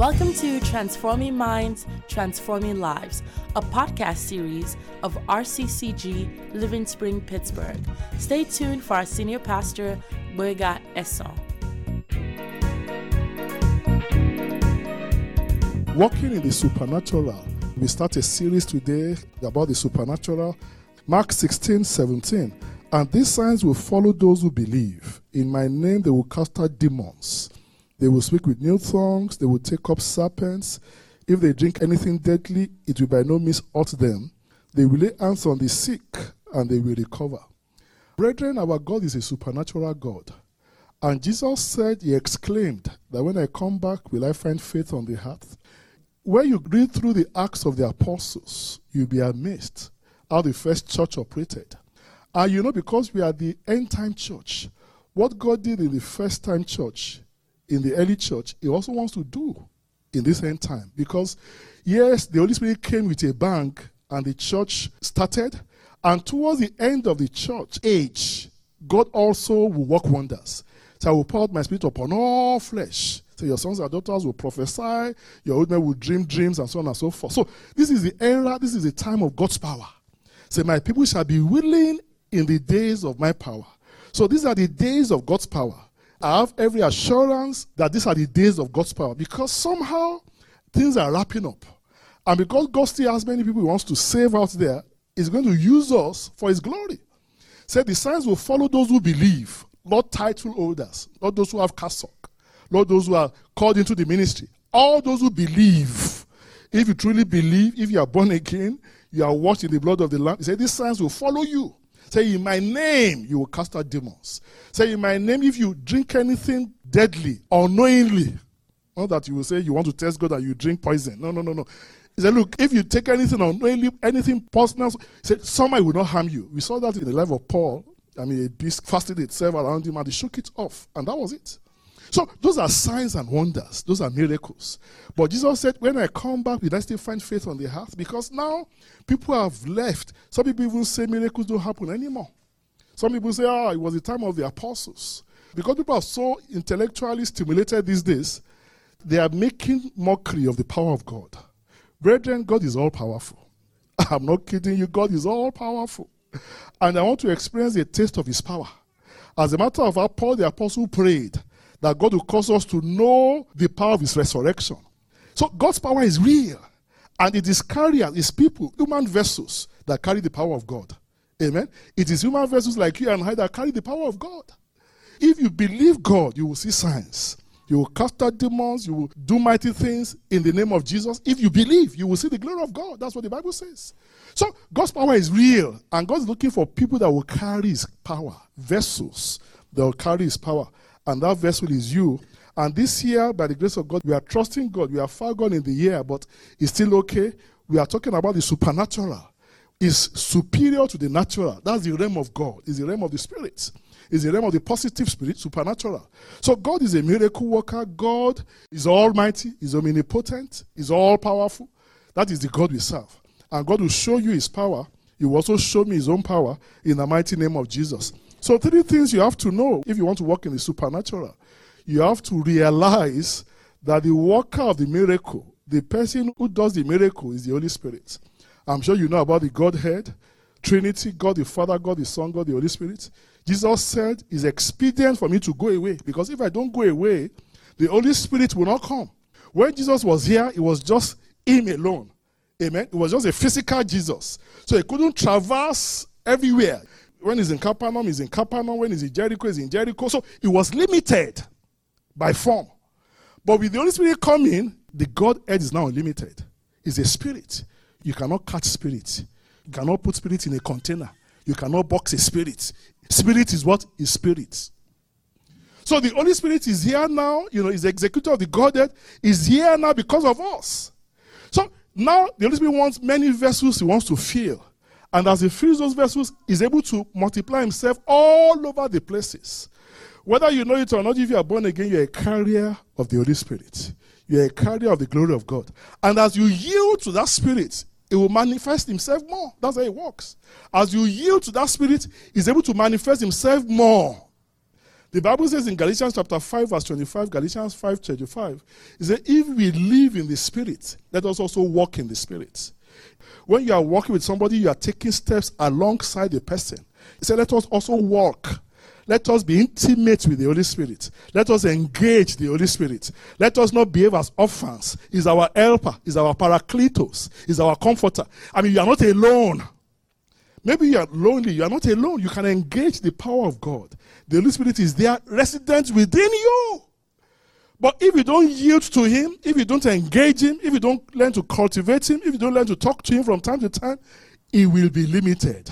Welcome to Transforming Minds, Transforming Lives, a podcast series of RCCG Living Spring, Pittsburgh. Stay tuned for our senior pastor, Boyga Esson. Walking in the supernatural. We start a series today about the supernatural. Mark 16, 17. And these signs will follow those who believe. In my name they will cast out demons. They will speak with new tongues. They will take up serpents. If they drink anything deadly, it will by no means hurt them. They will lay hands on the sick and they will recover. Brethren, our God is a supernatural God. And Jesus said, He exclaimed, that when I come back, will I find faith on the earth? When you read through the Acts of the Apostles, you'll be amazed how the first church operated. And you know, because we are the end time church, what God did in the first time church, in the early church, He also wants to do in this end time. Because, yes, the Holy Spirit came with a bang and the church started. And towards the end of the church age, God also will work wonders. So I will pour out my spirit upon all flesh. So your sons and daughters will prophesy, your old men will dream dreams, and so on and so forth. So this is the era, this is the time of God's power. Say, my people shall be willing in the days of my power. So these are the days of God's power. I have every assurance that these are the days of God's power because somehow things are wrapping up. And because God still has many people he wants to save out there, He's going to use us for His glory. Said the signs will follow those who believe, not title holders, not those who have cassock, not those who are called into the ministry. All those who believe. If you truly believe, if you are born again, you are washed in the blood of the Lamb. He said, These signs will follow you. Say, In my name, you will cast out demons. Say, In my name, if you drink anything deadly, unknowingly, not that you will say you want to test God that you drink poison. No, no, no, no. He said, Look, if you take anything unknowingly, anything personal, he said, somebody will not harm you. We saw that in the life of Paul. I mean, a beast fastened itself around him and he shook it off. And that was it. So those are signs and wonders. Those are miracles. But Jesus said, when I come back, will I still find faith on the earth? Because now people have left. Some people even say miracles don't happen anymore. Some people say, oh, it was the time of the apostles. Because people are so intellectually stimulated these days, they are making mockery of the power of God. Brethren, God is all powerful. I'm not kidding you. God is all powerful. And I want to experience a taste of his power. As a matter of fact, Paul the apostle prayed that God will cause us to know the power of his resurrection. So God's power is real. And it is carriers, it's people, human vessels that carry the power of God. Amen. It is human vessels like you and I that carry the power of God. If you believe God, you will see signs. You will cast out demons. You will do mighty things in the name of Jesus. If you believe, you will see the glory of God. That's what the Bible says. So God's power is real, and God is looking for people that will carry His power, vessels that will carry His power, and that vessel is you. And this year, by the grace of God, we are trusting God. We are far gone in the year, but it's still okay. We are talking about the supernatural. It's superior to the natural. That's the realm of God. It's the realm of the spirit is the realm of the positive spirit, supernatural. So God is a miracle worker. God is almighty, is omnipotent, is all powerful. That is the God we serve. And God will show you his power. He will also show me his own power in the mighty name of Jesus. So, three things you have to know if you want to work in the supernatural. You have to realize that the worker of the miracle, the person who does the miracle, is the Holy Spirit. I'm sure you know about the Godhead, Trinity, God the Father, God the Son, God the Holy Spirit. Jesus said it's expedient for me to go away because if I don't go away, the Holy Spirit will not come. When Jesus was here, it was just him alone. Amen. It was just a physical Jesus. So he couldn't traverse everywhere. When he's in Capernaum, he's in Capernaum. When he's in Jericho, he's in Jericho. So he was limited by form. But with the Holy Spirit coming, the Godhead is now unlimited. It's a spirit. You cannot catch spirit. You cannot put spirit in a container. You cannot box a spirit. Spirit is what? Is spirit. So the Holy Spirit is here now, you know, is the executor of the Godhead, is here now because of us. So now the Holy Spirit wants many vessels he wants to fill. And as he fills those vessels, he's able to multiply himself all over the places. Whether you know it or not, if you are born again, you're a carrier of the Holy Spirit. You're a carrier of the glory of God. And as you yield to that spirit, it will manifest himself more. That's how it works. As you yield to that spirit, he's able to manifest himself more. The Bible says in Galatians chapter 5, verse 25, Galatians 5, 25, it says, If we live in the Spirit, let us also walk in the Spirit. When you are walking with somebody, you are taking steps alongside the person. He said, Let us also walk. Let us be intimate with the Holy Spirit. Let us engage the Holy Spirit. Let us not behave as orphans. He's our helper, He's our paracletos, He's our comforter. I mean, you are not alone. Maybe you are lonely, you are not alone. You can engage the power of God. The Holy Spirit is there, resident within you. But if you don't yield to Him, if you don't engage Him, if you don't learn to cultivate Him, if you don't learn to talk to Him from time to time, He will be limited.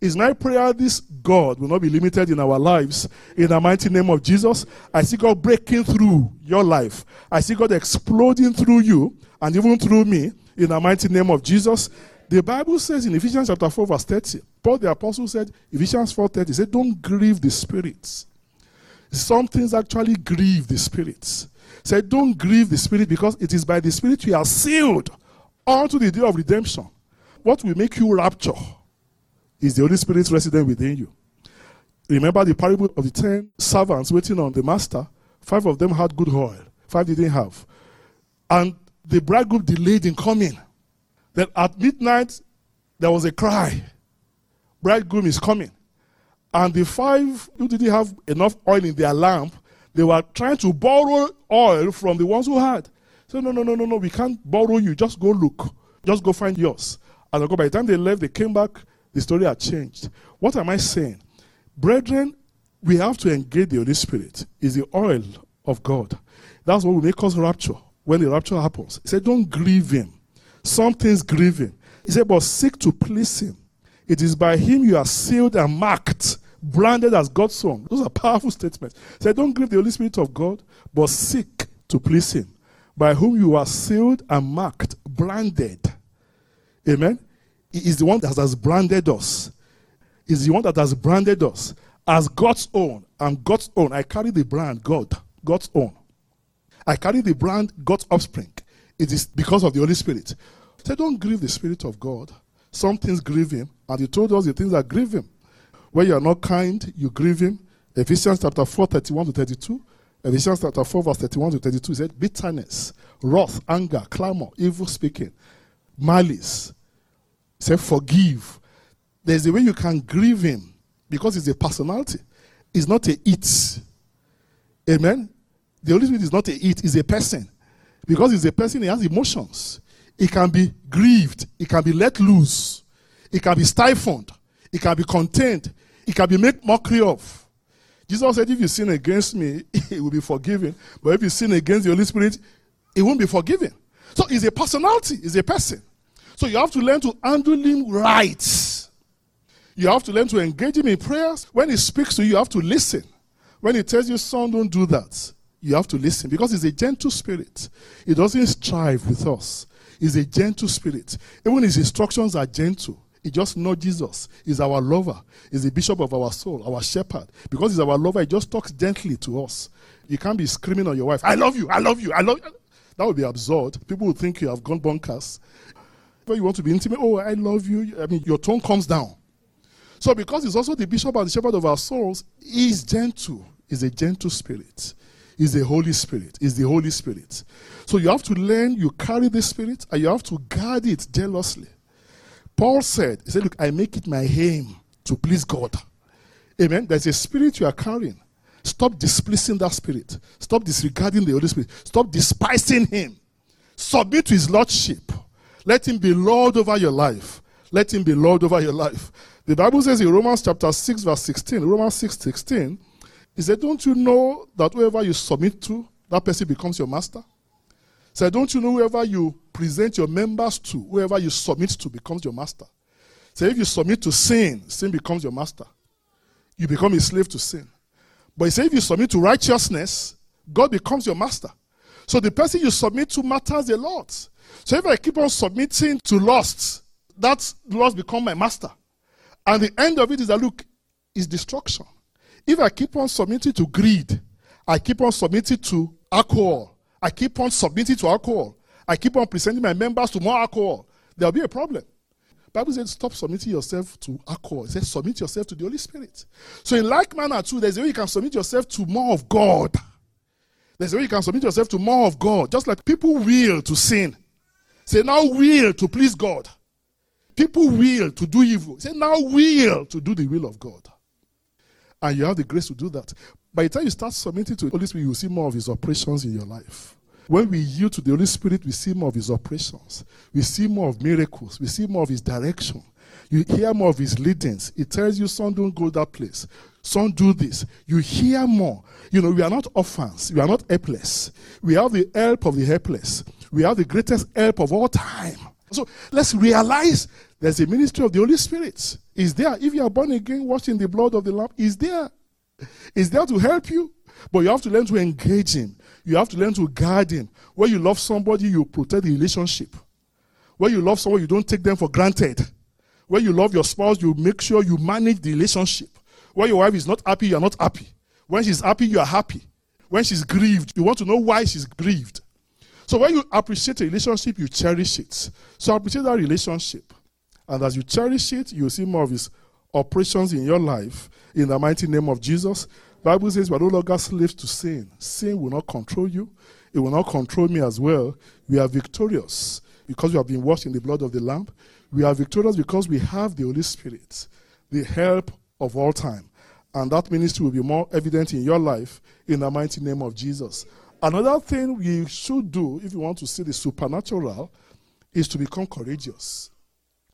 It's my prayer this God will not be limited in our lives. In the mighty name of Jesus, I see God breaking through your life. I see God exploding through you and even through me. In the mighty name of Jesus, the Bible says in Ephesians chapter 4, verse 30, Paul the apostle said, Ephesians 4 30, he said, Don't grieve the spirits. Some things actually grieve the spirits. Said, Don't grieve the spirit because it is by the spirit you are sealed unto the day of redemption. What will make you rapture is the Holy Spirit resident within you. Remember the parable of the ten servants waiting on the master? Five of them had good oil, five didn't have. And the bridegroom delayed in coming. Then at midnight, there was a cry Bridegroom is coming. And the five who didn't have enough oil in their lamp, they were trying to borrow oil from the ones who had. So, no, no, no, no, no, we can't borrow you. Just go look. Just go find yours. And by the time they left, they came back, the story had changed. What am I saying? Brethren, we have to engage the Holy Spirit. Is the oil of God. That's what will make us rapture when the rapture happens. He said, Don't grieve him. Something's grieving. He said, But seek to please him. It is by him you are sealed and marked, branded as God's son. Those are powerful statements. He said, Don't grieve the Holy Spirit of God, but seek to please him. By whom you are sealed and marked, branded. Amen. He is the one that has branded us. Is the one that has branded us as God's own. And God's own. I carry the brand God, God's own. I carry the brand God's offspring. It is because of the Holy Spirit. So don't grieve the Spirit of God. Some things grieve him. And he told us the things that grieve him. When you are not kind, you grieve him. Ephesians chapter 4, 31 to 32. Ephesians chapter 4, verse 31 to 32 He said, Bitterness, wrath, anger, clamor, evil speaking, malice. Say, forgive. There's a way you can grieve him because it's a personality. It's not a it. Amen. The Holy Spirit is not a it, it's a person. Because it's a person, he has emotions. It can be grieved, it can be let loose, it can be stifled, it can be contained, it can be made mockery of. Jesus said, If you sin against me, it will be forgiven. But if you sin against the Holy Spirit, it won't be forgiven. So it's a personality, it's a person. So you have to learn to handle him right. You have to learn to engage him in prayers. When he speaks to you, you have to listen. When he tells you, son, don't do that, you have to listen because he's a gentle spirit. He doesn't strive with us. He's a gentle spirit. Even his instructions are gentle. He just nudges us. He's our lover. He's the bishop of our soul, our shepherd. Because he's our lover, he just talks gently to us. You can't be screaming on your wife, I love you, I love you, I love you. That would be absurd. People would think you have gone bonkers. But you want to be intimate, oh, I love you. I mean, your tone comes down. So, because he's also the bishop and the shepherd of our souls, he's gentle. He's a gentle spirit. He's the Holy Spirit. Is the Holy Spirit. So you have to learn, you carry the Spirit, and you have to guard it jealously. Paul said, He said, Look, I make it my aim to please God. Amen. There's a spirit you are carrying. Stop displeasing that spirit. Stop disregarding the Holy Spirit. Stop despising Him. Submit to His Lordship. Let Him be Lord over your life. Let Him be Lord over your life. The Bible says in Romans chapter 6, verse 16, Romans 6, 16, He said, Don't you know that whoever you submit to, that person becomes your master? Say, don't you know whoever you present your members to, whoever you submit to becomes your master? Say, if you submit to sin, sin becomes your master. You become a slave to sin. But he said, if you submit to righteousness, God becomes your master. So the person you submit to matters a lot. So if I keep on submitting to lust, that lust become my master. And the end of it is that look, is destruction. If I keep on submitting to greed, I keep on submitting to alcohol, I keep on submitting to alcohol. I keep on presenting my members to more alcohol. There'll be a problem. Bible says stop submitting yourself to alcohol. It says submit yourself to the Holy Spirit. So in like manner too, there's a way you can submit yourself to more of God. There's a way you can submit yourself to more of God. Just like people will to sin. Say now will to please God. People will to do evil. Say now will to do the will of God. And you have the grace to do that. By the time you start submitting to the Holy Spirit, you will see more of his operations in your life. When we yield to the Holy Spirit, we see more of his operations. We see more of miracles. We see more of his direction. You hear more of his leadings. He tells you, son, don't go that place. Son, do this. You hear more. You know, we are not orphans. We are not helpless. We have the help of the helpless. We have the greatest help of all time. So let's realize there's a ministry of the Holy Spirit. Is there. If you are born again, washed in the blood of the Lamb, is there. Is there to help you. But you have to learn to engage him. You have to learn to guard him. When you love somebody, you protect the relationship. When you love someone, you don't take them for granted. When you love your spouse, you make sure you manage the relationship. When your wife is not happy, you are not happy. When she's happy, you are happy. When she's grieved, you want to know why she's grieved. So when you appreciate a relationship, you cherish it. So appreciate that relationship. And as you cherish it, you'll see more of his operations in your life in the mighty name of Jesus. Bible says we are no longer slaves to sin. Sin will not control you. It will not control me as well. We are victorious because we have been washed in the blood of the Lamb. We are victorious because we have the Holy Spirit, the help of all time. And that ministry will be more evident in your life in the mighty name of Jesus. Another thing we should do if you want to see the supernatural is to become courageous.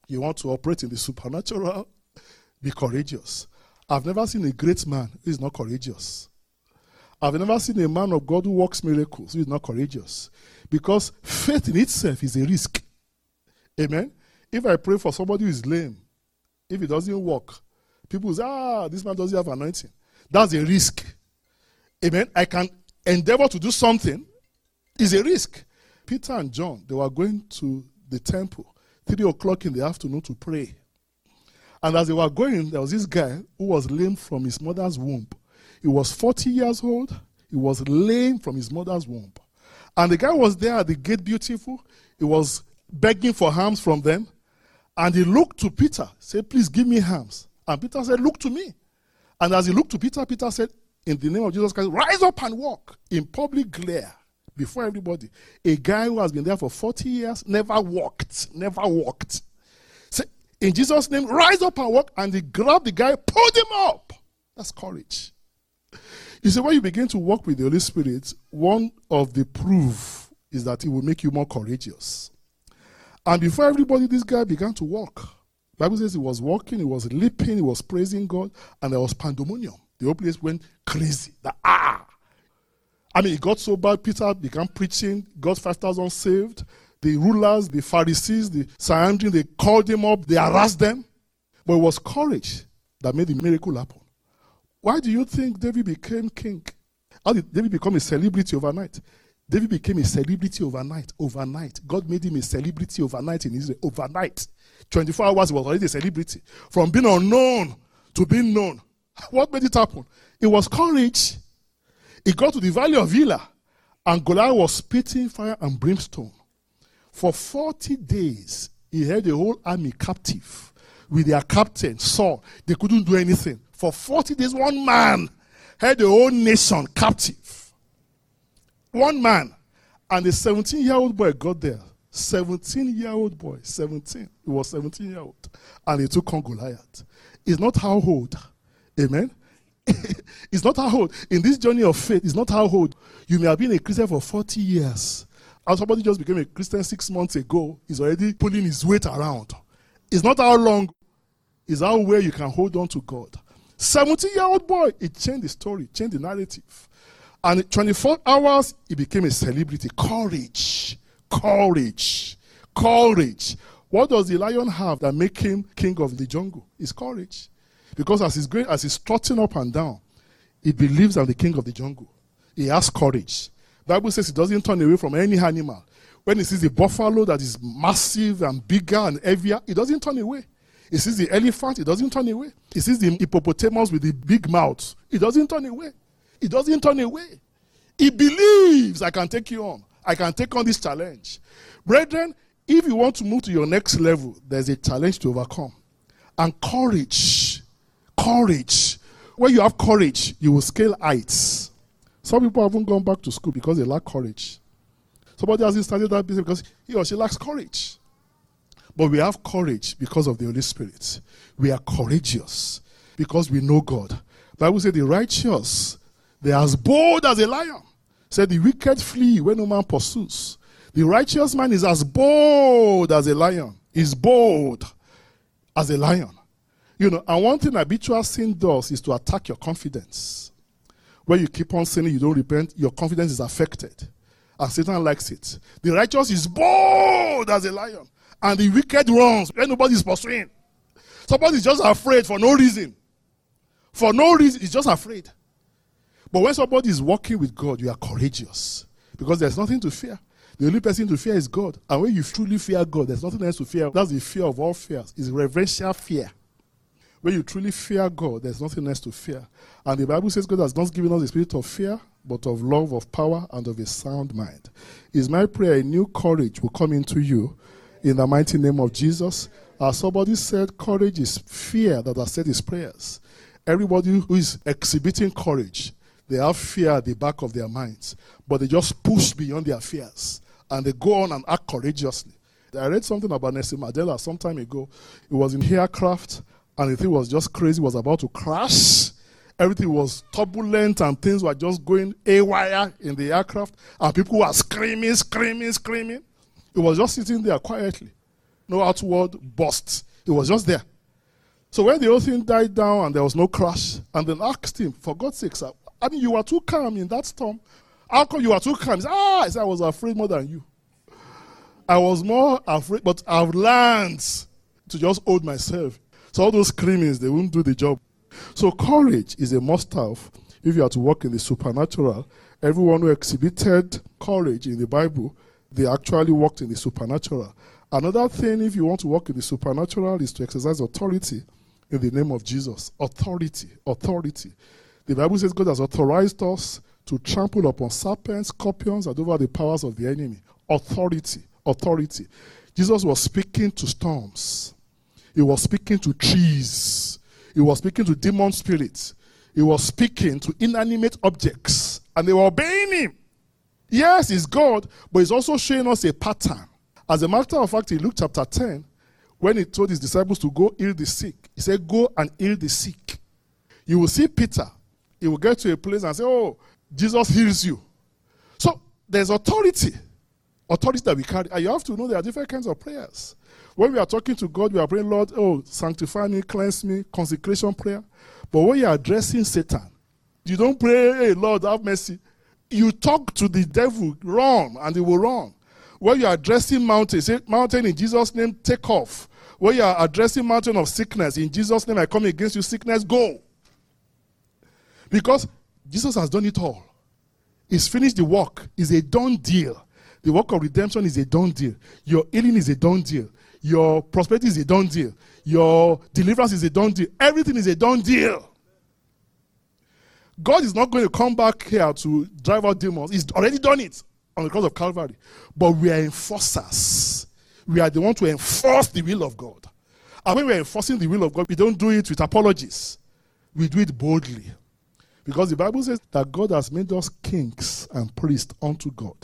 You want to operate in the supernatural, be courageous. I've never seen a great man who is not courageous. I've never seen a man of God who works miracles who is not courageous. Because faith in itself is a risk. Amen. If I pray for somebody who is lame, if it doesn't work, people say, ah, this man doesn't have anointing. That's a risk. Amen. I can endeavor to do something. Is a risk. Peter and John, they were going to the temple three o'clock in the afternoon to pray. And as they were going, there was this guy who was lame from his mother's womb. He was 40 years old. He was lame from his mother's womb. And the guy was there at the gate, beautiful. He was begging for alms from them. And he looked to Peter, said, Please give me alms. And Peter said, Look to me. And as he looked to Peter, Peter said, In the name of Jesus Christ, rise up and walk in public glare before everybody. A guy who has been there for 40 years never walked, never walked Say, in Jesus' name, rise up and walk. And he grabbed the guy, pulled him up. That's courage. You see, when you begin to walk with the Holy Spirit, one of the proof is that it will make you more courageous. And before everybody, this guy began to walk. Bible says he was walking, he was leaping, he was praising God, and there was pandemonium. The whole place went crazy. The, ah! I mean, it got so bad, Peter began preaching, got 5,000 saved the rulers, the Pharisees, the Sanhedrin, they called him up, they harassed them. But it was courage that made the miracle happen. Why do you think David became king? How did David become a celebrity overnight? David became a celebrity overnight. Overnight. God made him a celebrity overnight in Israel. Overnight. 24 hours, he was already a celebrity. From being unknown to being known. What made it happen? It was courage. He got to the valley of Elah, and Goliath was spitting fire and brimstone. For 40 days, he held the whole army captive with their captain, Saul. They couldn't do anything. For 40 days, one man held the whole nation captive. One man. And the 17 year old boy got there. 17 year old boy, 17. He was 17 year old. And he took on Goliath. It's not how old. Amen. it's not how old. In this journey of faith, it's not how old. You may have been a Christian for 40 years. And somebody just became a Christian six months ago, he's already pulling his weight around. It's not how long, it's how well you can hold on to God. 17 year old boy, it changed the story, changed the narrative. And in 24 hours, he became a celebrity. Courage, courage, courage. What does the lion have that make him king of the jungle? It's courage. Because as he's going, as he's trotting up and down, he believes I'm the king of the jungle. He has courage. Bible says he doesn't turn away from any animal. When he sees a buffalo that is massive and bigger and heavier, he doesn't turn away. He sees the elephant, he doesn't turn away. He sees the hippopotamus with the big mouth, he doesn't turn away. He doesn't turn away. He believes I can take you on. I can take on this challenge. Brethren, if you want to move to your next level, there's a challenge to overcome. And courage, courage. When you have courage, you will scale heights. Some people haven't gone back to school because they lack courage. Somebody hasn't started that business because he or she lacks courage. But we have courage because of the Holy Spirit. We are courageous because we know God. Bible says the righteous, they are as bold as a lion. Said the wicked flee when no man pursues. The righteous man is as bold as a lion. Is bold as a lion. You know, and one thing habitual sin does is to attack your confidence. When you keep on sinning, you don't repent, your confidence is affected. And Satan likes it. The righteous is bold as a lion. And the wicked runs when nobody is pursuing. Somebody is just afraid for no reason. For no reason, he's just afraid. But when somebody is walking with God, you are courageous. Because there's nothing to fear. The only person to fear is God. And when you truly fear God, there's nothing else to fear. That's the fear of all fears. It's reverential fear. When you truly fear God, there's nothing else to fear. And the Bible says God has not given us the spirit of fear, but of love, of power, and of a sound mind. Is my prayer a new courage will come into you in the mighty name of Jesus? As somebody said, courage is fear that has said his prayers. Everybody who is exhibiting courage, they have fear at the back of their minds, but they just push beyond their fears and they go on and act courageously. I read something about Nelson Mandela some time ago. It was in aircraft, and the thing was just crazy. Was about to crash. Everything was turbulent, and things were just going awry in the aircraft, and people were screaming, screaming, screaming. It was just sitting there quietly. No outward burst. It was just there. So when the whole thing died down and there was no crash, and then asked him, for God's sake, sir, I mean, you were too calm in that storm. How come you were too calm? Said, ah, I said, I was afraid more than you. I was more afraid, but I've learned to just hold myself. So all those screamings, they won't do the job. So courage is a must-have if you are to walk in the supernatural. Everyone who exhibited courage in the Bible, they actually walked in the supernatural. Another thing, if you want to walk in the supernatural, is to exercise authority in the name of Jesus. Authority, authority. The Bible says God has authorized us to trample upon serpents, scorpions, and over the powers of the enemy. Authority, authority. Jesus was speaking to storms. He was speaking to trees. He was speaking to demon spirits. He was speaking to inanimate objects. And they were obeying him. Yes, he's God, but he's also showing us a pattern. As a matter of fact, in Luke chapter 10, when he told his disciples to go heal the sick, he said, Go and heal the sick. You will see Peter. He will get to a place and say, Oh, Jesus heals you. So there's authority. Authority that we carry. And you have to know there are different kinds of prayers. When we are talking to God, we are praying, Lord, oh, sanctify me, cleanse me, consecration prayer. But when you are addressing Satan, you don't pray, hey, Lord, have mercy. You talk to the devil, run, and he will run. When you are addressing mountain, say, mountain in Jesus' name, take off. When you are addressing mountain of sickness, in Jesus' name, I come against you, sickness, go. Because Jesus has done it all. He's finished the work. It's a done deal. The work of redemption is a done deal. Your healing is a done deal. Your prosperity is a done deal. Your deliverance is a done deal. Everything is a done deal. God is not going to come back here to drive out demons. He's already done it on the cross of Calvary. But we are enforcers. We are the one to enforce the will of God. And when we are enforcing the will of God, we don't do it with apologies. We do it boldly. Because the Bible says that God has made us kings and priests unto God.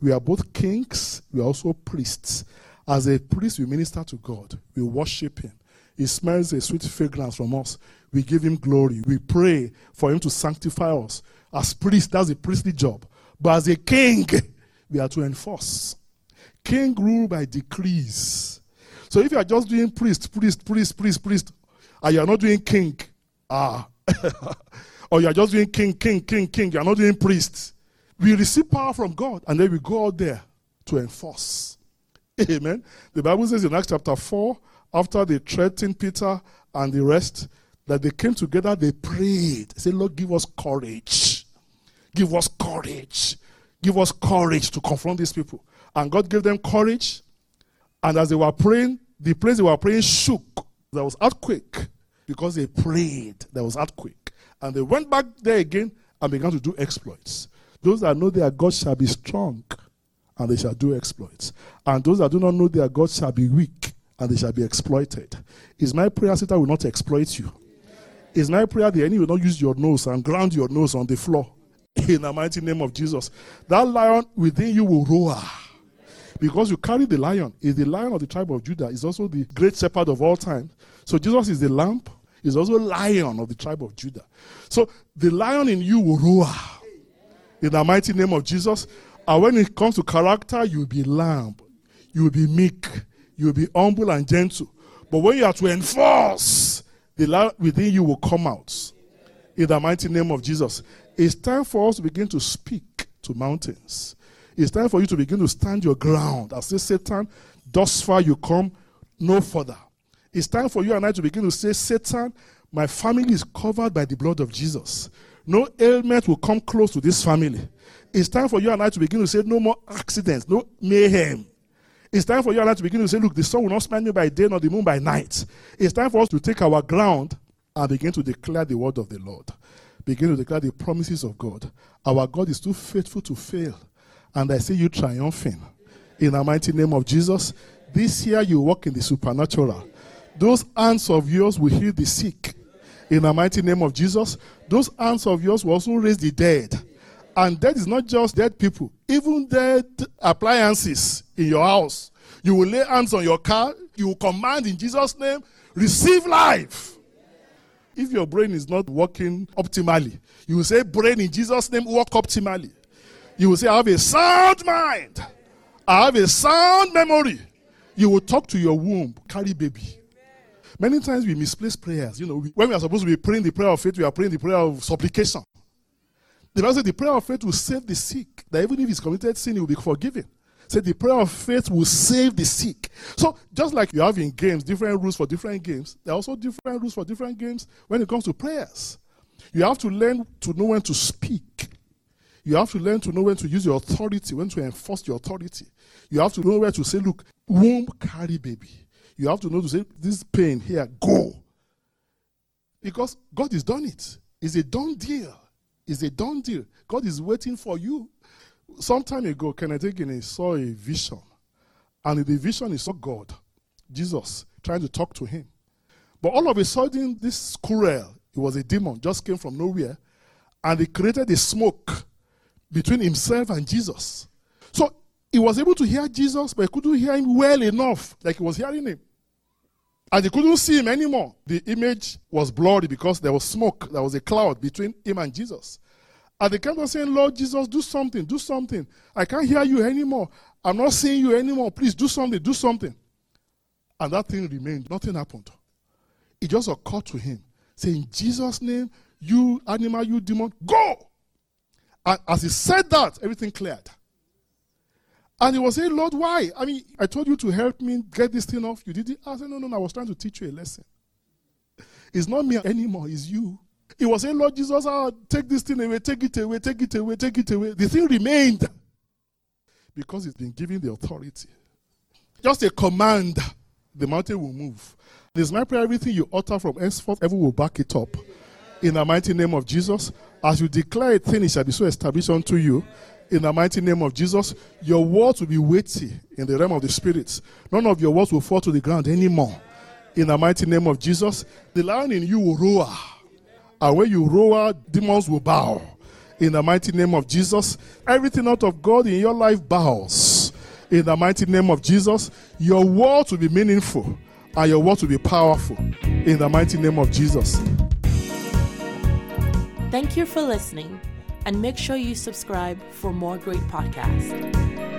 We are both kings, we are also priests. As a priest, we minister to God, we worship Him. He smells a sweet fragrance from us. We give Him glory. We pray for Him to sanctify us. As priests, that's a priestly job. But as a king, we are to enforce. King rule by decrees. So if you are just doing priest, priest, priest, priest, priest, and you are not doing king, ah, or you are just doing king, king, king, king, you are not doing priest. We receive power from God and then we go out there to enforce. Amen. The Bible says in Acts chapter 4, after they threatened Peter and the rest, that they came together, they prayed. They said, Lord, give us courage. Give us courage. Give us courage to confront these people. And God gave them courage. And as they were praying, the place they were praying shook. There was earthquake because they prayed. There was earthquake. And they went back there again and began to do exploits. Those that know their God shall be strong and they shall do exploits. And those that do not know their God shall be weak, and they shall be exploited. Is my prayer Satan will not exploit you? Is my prayer the enemy will not use your nose and ground your nose on the floor? In the mighty name of Jesus. That lion within you will roar. Because you carry the lion. Is the lion of the tribe of Judah. Is also the great shepherd of all time. So Jesus is the lamb. Is also lion of the tribe of Judah. So the lion in you will roar. In the mighty name of Jesus. And when it comes to character, you'll be lamb. You'll be meek. You'll be humble and gentle. But when you are to enforce, the lion within you will come out. In the mighty name of Jesus. It's time for us to begin to speak to mountains. It's time for you to begin to stand your ground. I say, Satan, thus far you come, no further. It's time for you and I to begin to say, Satan, my family is covered by the blood of Jesus. No ailment will come close to this family. It's time for you and I to begin to say, no more accidents, no mayhem. It's time for you and I to begin to say, look, the sun will not smite me by day nor the moon by night. It's time for us to take our ground and begin to declare the word of the Lord. Begin to declare the promises of God. Our God is too faithful to fail. And I see you triumphing. In the mighty name of Jesus, this year you walk in the supernatural. Those hands of yours will heal the sick. In the mighty name of Jesus, those hands of yours will also raise the dead. And that is not just dead people, even dead appliances in your house. You will lay hands on your car, you will command in Jesus' name, receive life. If your brain is not working optimally, you will say, Brain in Jesus' name, work optimally. You will say, I have a sound mind, I have a sound memory. You will talk to your womb, carry baby. Many times we misplace prayers. You know, when we are supposed to be praying the prayer of faith, we are praying the prayer of supplication. The Bible said the prayer of faith will save the sick. That even if he's committed sin, he will be forgiven. Said the prayer of faith will save the sick. So just like you have in games different rules for different games, there are also different rules for different games when it comes to prayers. You have to learn to know when to speak. You have to learn to know when to use your authority, when to enforce your authority. You have to know where to say, look, womb carry baby. You have to know to say, this pain here, go. Because God has done it. It's a done deal. It's a done deal. God is waiting for you. Some time ago, Kenneth Hagin saw a vision. And in the vision, he saw God, Jesus, trying to talk to him. But all of a sudden, this squirrel, it was a demon, just came from nowhere. And he created a smoke between himself and Jesus. So he was able to hear Jesus, but he couldn't hear him well enough, like he was hearing him. And he couldn't see him anymore. The image was blurry because there was smoke, there was a cloud between him and Jesus. And they kept on saying, Lord Jesus, do something, do something. I can't hear you anymore. I'm not seeing you anymore. Please do something, do something. And that thing remained. Nothing happened. It just occurred to him, saying, In Jesus' name, you animal, you demon, go! And as he said that, everything cleared. And he was saying, Lord, why? I mean, I told you to help me get this thing off. You did it. I said, No, no, no. I was trying to teach you a lesson. It's not me anymore, it's you. He was saying, Lord Jesus, I'll take this thing away, take it away, take it away, take it away. The thing remained because it's been given the authority. Just a command, the mountain will move. This my prayer, everything you utter from henceforth, heaven will back it up. In the mighty name of Jesus, as you declare a thing, it shall be so established unto you in the mighty name of Jesus, your words will be weighty in the realm of the spirits. None of your words will fall to the ground anymore. In the mighty name of Jesus, the lion in you will roar. And when you roar, demons will bow. In the mighty name of Jesus, everything out of God in your life bows. In the mighty name of Jesus, your words will be meaningful and your words will be powerful. In the mighty name of Jesus. Thank you for listening and make sure you subscribe for more great podcasts.